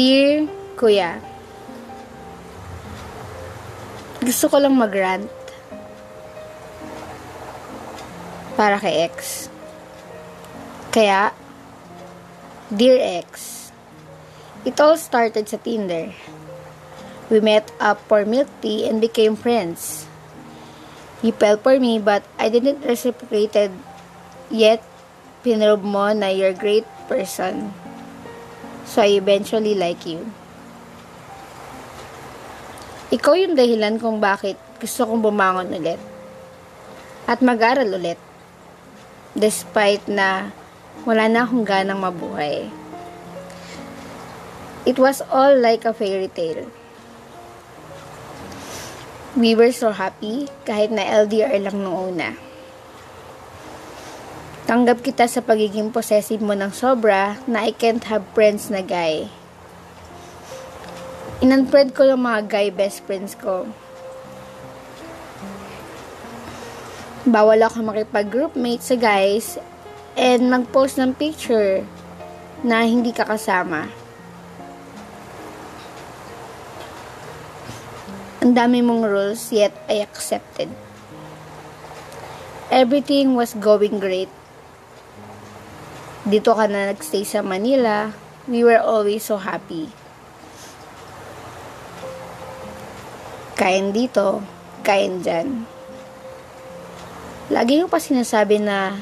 Dear Kuya, gusto ko lang mag-rant para kay ex. Kaya, Dear ex, it all started sa Tinder. We met up for milk tea and became friends. You fell for me but I didn't reciprocate yet pinrove mo na you're great person. So I eventually like you. Ikaw yung dahilan kung bakit gusto kong bumangon ulit. At mag-aral ulit. Despite na wala na akong ganang mabuhay. It was all like a fairy tale. We were so happy kahit na LDR lang noong una. Tanggap kita sa pagiging possessive mo ng sobra na I can't have friends na guy. Inunfriend ko yung mga guy best friends ko. Bawal ako makipag-groupmate sa guys and mag-post ng picture na hindi ka kasama. Ang dami mong rules, yet I accepted. Everything was going great. Dito ka na nagstay sa Manila. We were always so happy. Kain dito, kain dyan. Lagi ko pa sinasabi na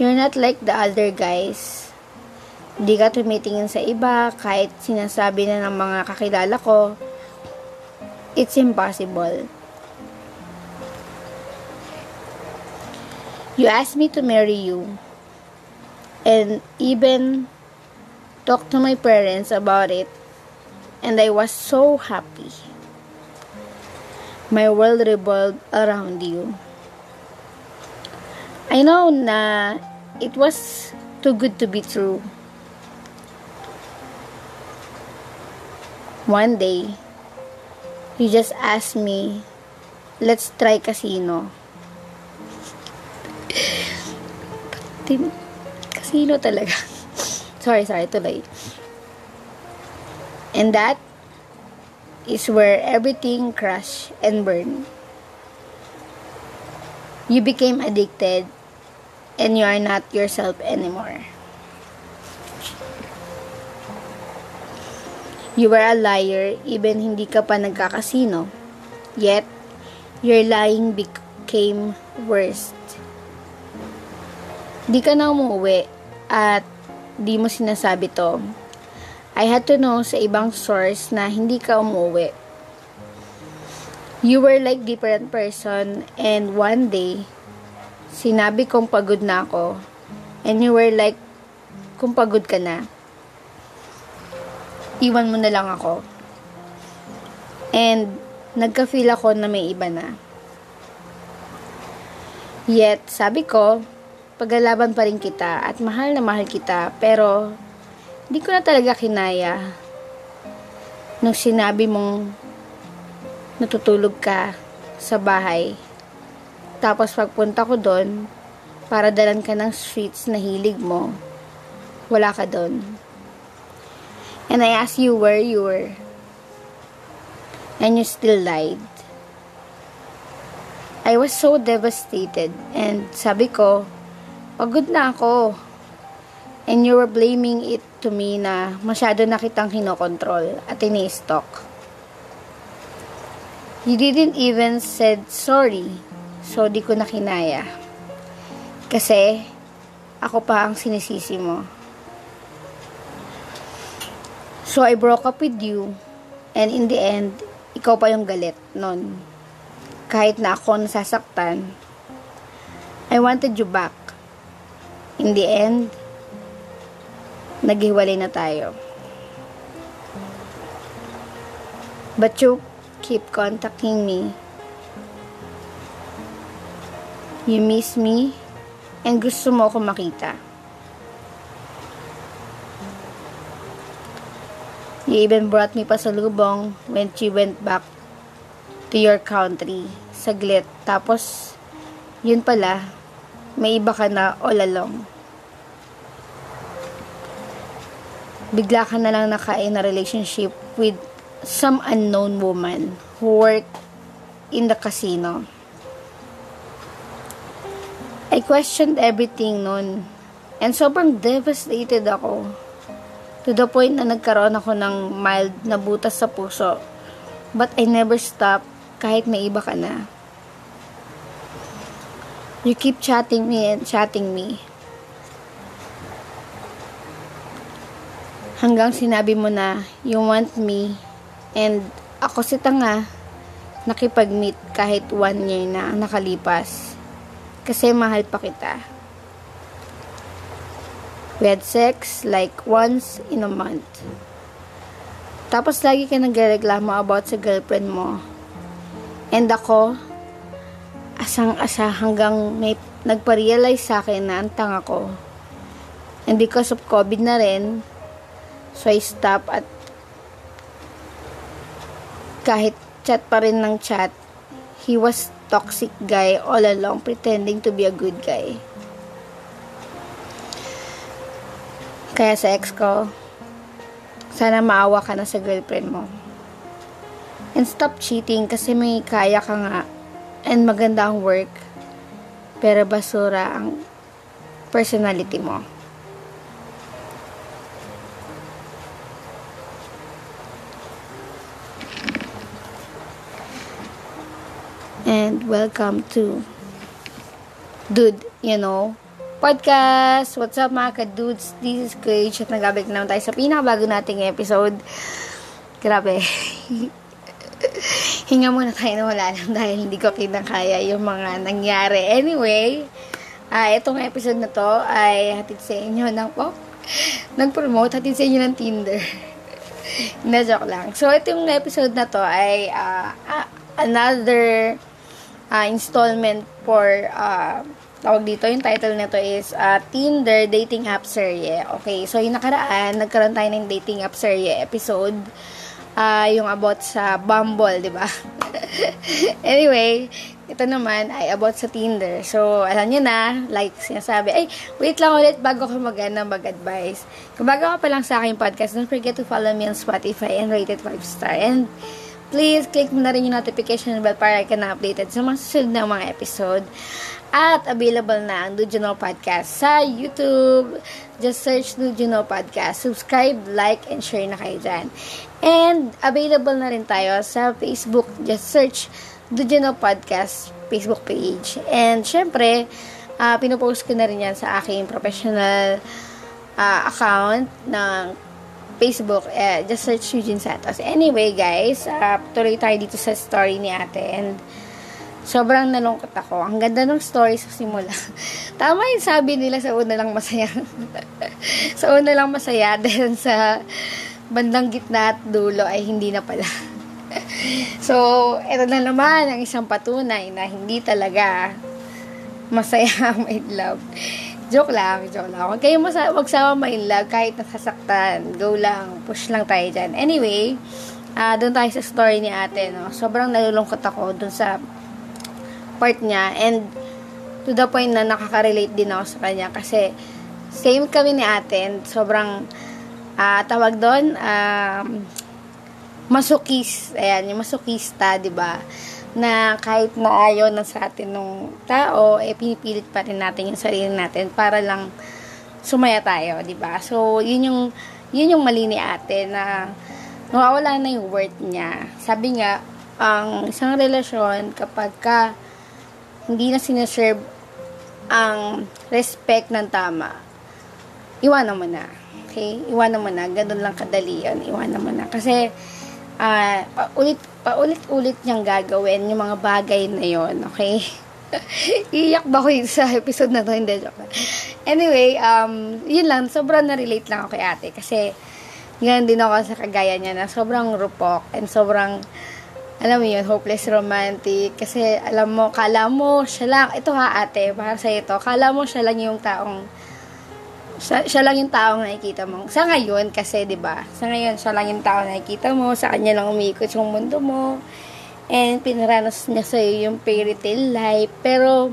you're not like the other guys. Hindi ka tumitingin sa iba kahit sinasabi na ng mga kakilala ko It's impossible. You asked me to marry you. And even talk to my parents about it. And I was so happy. My world revolved around you. I know na it was too good to be true. One day, You just asked me, let's try casino. Casino talaga. sorry, sorry, tuloy. And that is where everything crashed and burned. You became addicted and you are not yourself anymore. You were a liar even hindi ka pa nagkakasino. Yet, your lying became worst. Di ka na umuwi at di mo sinasabi to. I had to know sa ibang source na hindi ka umuwi. You were like different person and one day, sinabi kong pagod na ako and you were like kung pagod ka na iwan mo na lang ako. And, nagka-feel ako na may iba na. Yet, sabi ko, paglalaban pa rin kita at mahal na mahal kita, pero hindi ko na talaga kinaya nung sinabi mong natutulog ka sa bahay. Tapos pagpunta ko doon, para dalan ka ng streets na hilig mo, wala ka doon. And I asked you where you were. And you still lied. I was so devastated. And sabi ko, pagod na ako. And you were blaming it to me na masyado na kitang kinokontrol at ini-stalk. You didn't even said sorry. So, di ko na kinaya. Kasi, ako pa ang sinisisi mo. So, I broke up with you. And in the end, ikaw pa yung galit nun. Kahit na ako nasasaktan, I wanted you back. In the end, naghiwalay na tayo. But you keep contacting me. You miss me and gusto mo ako makita. You even brought me pa sa lubong when she went back to your country. Saglit. Tapos, yun pala, may iba ka na all along. bigla ka na lang naka in a relationship with some unknown woman who work in the casino. I questioned everything noon. And sobrang devastated ako. To the point na nagkaroon ako ng mild na butas sa puso. But I never stopped kahit may iba ka na. You keep chatting me and chatting me. Hanggang sinabi mo na, you want me. And ako si tanga, nakipag-meet kahit one year na ang nakalipas. Kasi mahal pa kita. We had sex like once in a month. Tapos lagi ka nagreklamo about sa girlfriend mo. And ako, asang-asa hanggang may nagpa-realize sa akin na ang tanga ko. And because of COVID na rin, so I stop at kahit chat pa rin ng chat, he was toxic guy all along pretending to be a good guy. Kaya sa ex ko, sana maawa ka na sa girlfriend mo. And stop cheating kasi may kaya ka nga and maganda ang work, pero basura ang personality mo. And welcome to Dude, you know, podcast. What's up mga ka-dudes? This is Coach at nagabalik naman tayo sa pinakabago nating episode. Grabe. hinga muna tayo na wala lang dahil hindi ko kinakaya yung mga nangyari. Anyway, uh, itong episode na to ay hatid sa inyo ng, oh, nag-promote, hatid sa inyo ng Tinder. na joke lang. So, itong episode na to ay uh, another uh, installment for uh, tawag dito, yung title nito is uh, Tinder Dating App Serye. Okay, so yung nakaraan, nagkaroon tayo ng dating app serye episode uh, yung about sa Bumble, di ba? anyway, ito naman ay about sa Tinder. So, alam niyo na, like sinasabi, ay, wait lang ulit bago ko mag mag-advise. Kung bago ka pa lang sa aking podcast, don't forget to follow me on Spotify and rate it 5 star. And please click mo na rin yung notification bell para ka na updated sa mga susunod na mga episode. At available na ang Know Podcast sa YouTube. Just search Know Podcast. Subscribe, like, and share na kayo dyan. And available na rin tayo sa Facebook. Just search Know Podcast Facebook page. And syempre, uh, pinopost ko na rin yan sa aking professional uh, account ng Facebook. Uh, just search Eugene Santos. Anyway, guys, uh, tuloy tayo dito sa story ni ate. And sobrang nalungkot ako. Ang ganda ng story sa simula. Tama yung sabi nila sa una lang masaya. sa una lang masaya dahil sa bandang gitna at dulo ay hindi na pala. so, ito na naman ang isang patunay na hindi talaga masaya ang my love. Joke lang, joke lang. Huwag kayong masa- magsama my love kahit nasasaktan. Go lang, push lang tayo dyan. Anyway, uh, doon tayo sa story ni ate, no? Sobrang nalulungkot ako doon sa part niya and to the point na nakaka-relate din ako sa kanya kasi same kami ni ate and sobrang uh, tawag doon um, masokis. Ayan yung masokista di ba? Na kahit na ayaw na sa atin ng tao eh pinipilit pa rin natin yung sarili natin para lang sumaya tayo di ba? So yun yung yun yung mali ni ate na nawawala na yung worth niya. Sabi nga ang isang relasyon kapag ka hindi na sineserve ang respect ng tama, iwanan mo na. Okay? Iwanan mo na. Ganun lang kadali yan. Iwanan mo na. Kasi, uh, paulit, paulit-ulit niyang gagawin yung mga bagay na yon Okay? Iyak ba ko sa episode na to? Hindi, joke Anyway, um, yun lang. Sobrang na-relate lang ako kay ate. Kasi, yan din ako sa kagaya niya na sobrang rupok and sobrang alam mo yun, hopeless romantic. Kasi, alam mo, kala mo, siya lang, ito ha ate, para sa ito, kala mo siya lang yung taong, siya, siya lang yung taong nakikita mo. Sa ngayon, kasi, di ba sa ngayon, siya lang yung taong nakikita mo, sa kanya lang umikot yung mundo mo, and pinaranas niya sa'yo yung fairy tale life. Pero,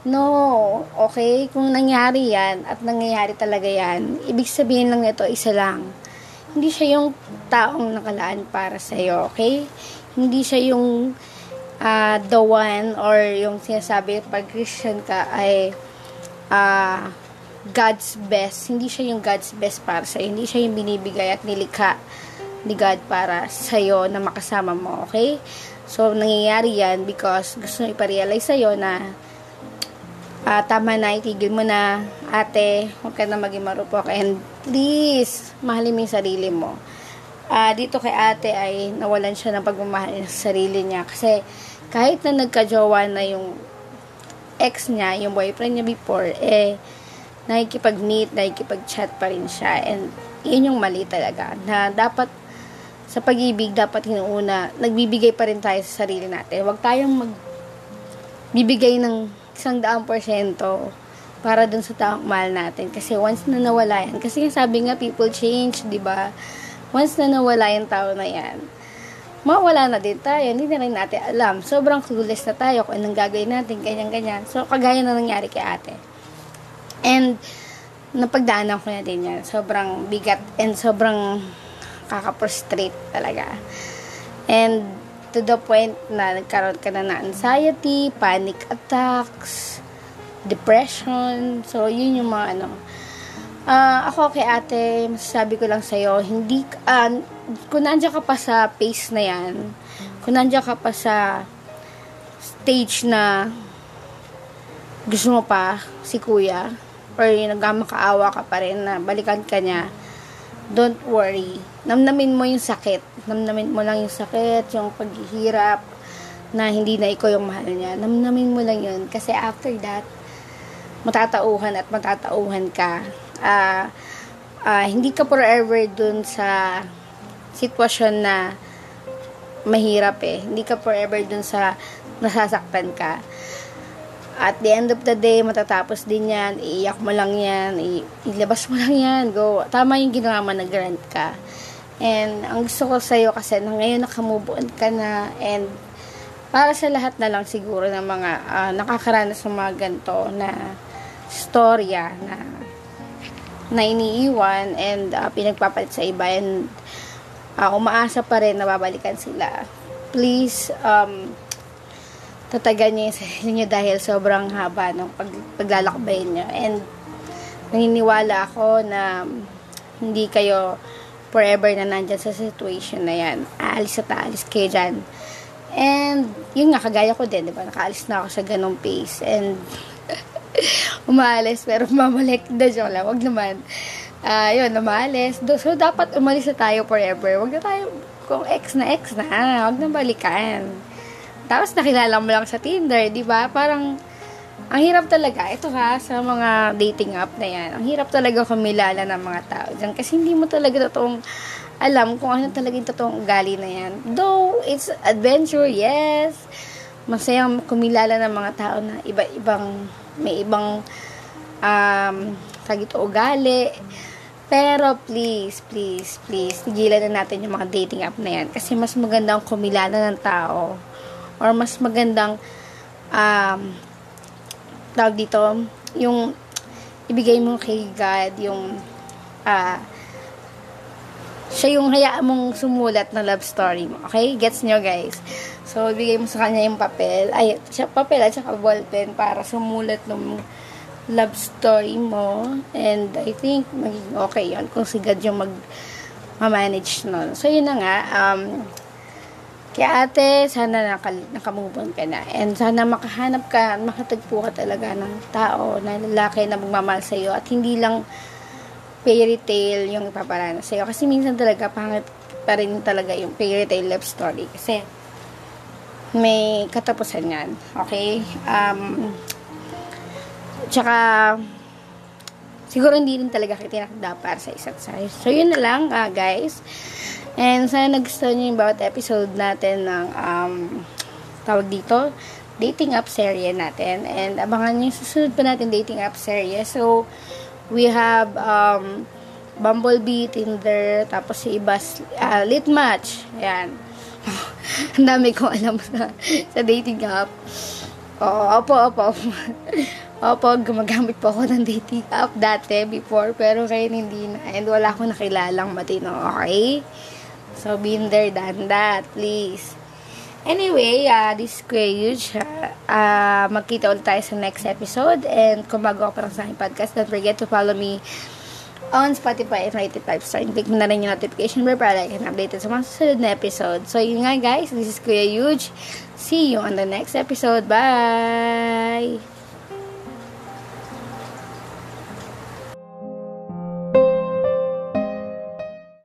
No, okay? Kung nangyari yan at nangyayari talaga yan, ibig sabihin lang ito, isa lang. Hindi siya yung taong nakalaan para sa'yo, okay? Hindi siya yung uh, the one or yung sinasabi pag Christian ka ay uh, God's best. Hindi siya yung God's best para sa'yo. Hindi siya yung binibigay at nilikha ni God para sa'yo na makasama mo, okay? So, nangyayari yan because gusto nyo iparealize sa'yo na uh, tama na, itigil mo na, ate, huwag ka na maging marupok. And please, mahalin mo yung sarili mo. Uh, dito kay ate ay nawalan siya ng pagmamahal sa sarili niya. Kasi kahit na nagka-jowa na yung ex niya, yung boyfriend niya before, eh, nakikipag-meet, nakikipag-chat pa rin siya. And yun yung mali talaga. Na dapat sa pag-ibig, dapat hinuuna, nagbibigay pa rin tayo sa sarili natin. Huwag tayong magbibigay ng isang daang porsyento para dun sa taong mahal natin. Kasi once na nawala yan, kasi sabi nga people change, di ba? Once na nawala yung tao na yan, mawala na din tayo, hindi na rin natin alam. Sobrang clueless na tayo kung anong gagawin natin, ganyan-ganyan. So, kagaya na nangyari kay ate. And, napagdaanan ko na din yan. Sobrang bigat and sobrang kakaprostrate talaga. And, to the point na nagkaroon ka na ng anxiety, panic attacks, depression. So, yun yung mga ano. Uh, ako kay ate, masasabi ko lang sa'yo, hindi, uh, kung nandiyan ka pa sa pace na yan, kung nandiyan ka pa sa stage na gusto mo pa si kuya, or nagmamakaawa ka pa rin na balikan ka niya, don't worry. Namnamin mo yung sakit. Namnamin mo lang yung sakit, yung paghihirap, na hindi na ikaw yung mahal niya. Namnamin mo lang yun. Kasi after that, matatauhan at matatauhan ka. Uh, uh, hindi ka forever dun sa sitwasyon na mahirap eh. Hindi ka forever dun sa nasasaktan ka at the end of the day, matatapos din yan, iiyak mo lang yan, ilabas mo lang yan, go. Tama yung ginawa mo, nag-grant ka. And ang gusto ko sa'yo kasi na ngayon nakamove ka na and para sa lahat na lang siguro ng mga uh, nakakaranas ng mga ganito na storya na na iniiwan and uh, pinagpapalit sa iba and uh, umaasa pa rin na babalikan sila. Please, um, tatagan niyo yung sarili niyo dahil sobrang haba ng pag, paglalakbay niyo. And naniniwala ako na hindi kayo forever na nandyan sa situation na yan. Aalis at aalis kayo dyan. And, yun nga, kagaya ko din, di ba? Nakaalis na ako sa ganong pace. And, umaalis, pero mamalik na joke lang. Wag naman. Uh, yun, umaalis. So, dapat umalis na tayo forever. Wag na tayo, kung ex na ex na, wag na balikan. Tapos nakilala mo lang sa Tinder, 'di ba? Parang ang hirap talaga. Ito ha, sa mga dating app na yan. Ang hirap talaga kumilala ng mga tao dyan. Kasi hindi mo talaga totoong alam kung ano talaga yung totoong ugali na yan. Though, it's adventure, yes. Masayang kumilala ng mga tao na iba-ibang, may ibang, um, tagito ugali. Pero please, please, please, tigilan na natin yung mga dating app na yan. Kasi mas maganda ang kumilala ng tao or mas magandang um, tawag dito, yung ibigay mo kay God yung uh, siya yung hayaan mong sumulat na love story mo. Okay? Gets nyo, guys? So, ibigay mo sa kanya yung papel. Ay, siya, papel at saka ballpen para sumulat ng love story mo. And I think magiging okay yon kung si God yung mag manage nun. So, yun na nga. Um, kaya ate, sana naka, nakamove ka na. And sana makahanap ka, makatagpo ka talaga ng tao na lalaki na magmamahal sa'yo at hindi lang fairy tale yung ipaparanas sa'yo. Kasi minsan talaga pangit pa rin talaga yung fairy tale love story. Kasi may katapusan yan. Okay? Um, tsaka siguro hindi rin talaga kita tinakda para sa isa't isa. So, yun na lang, uh, guys. And sana nagustuhan nyo yung bawat episode natin ng um, tawag dito, dating app series natin. And abangan nyo yung susunod pa natin dating app series. So, we have um, Bumblebee, Tinder, tapos si iba, uh, Lit Match. Ayan. Ang dami kong alam sa, sa dating app. Oo, opo, opo. opo, gumagamit po ako ng dating app dati before, pero ngayon hindi na. And wala akong nakilalang matino, okay? So, been there, done that, please. Anyway, uh, this is Kuya Huge. Uh, magkita ulit tayo sa next episode. And kung bago ka sa aking podcast, don't forget to follow me on Spotify and rate it 5 star. Click mo na rin yung notification bell para like and updated sa mga susunod na episode. So, yun nga guys. This is Kuya Huge. See you on the next episode. Bye!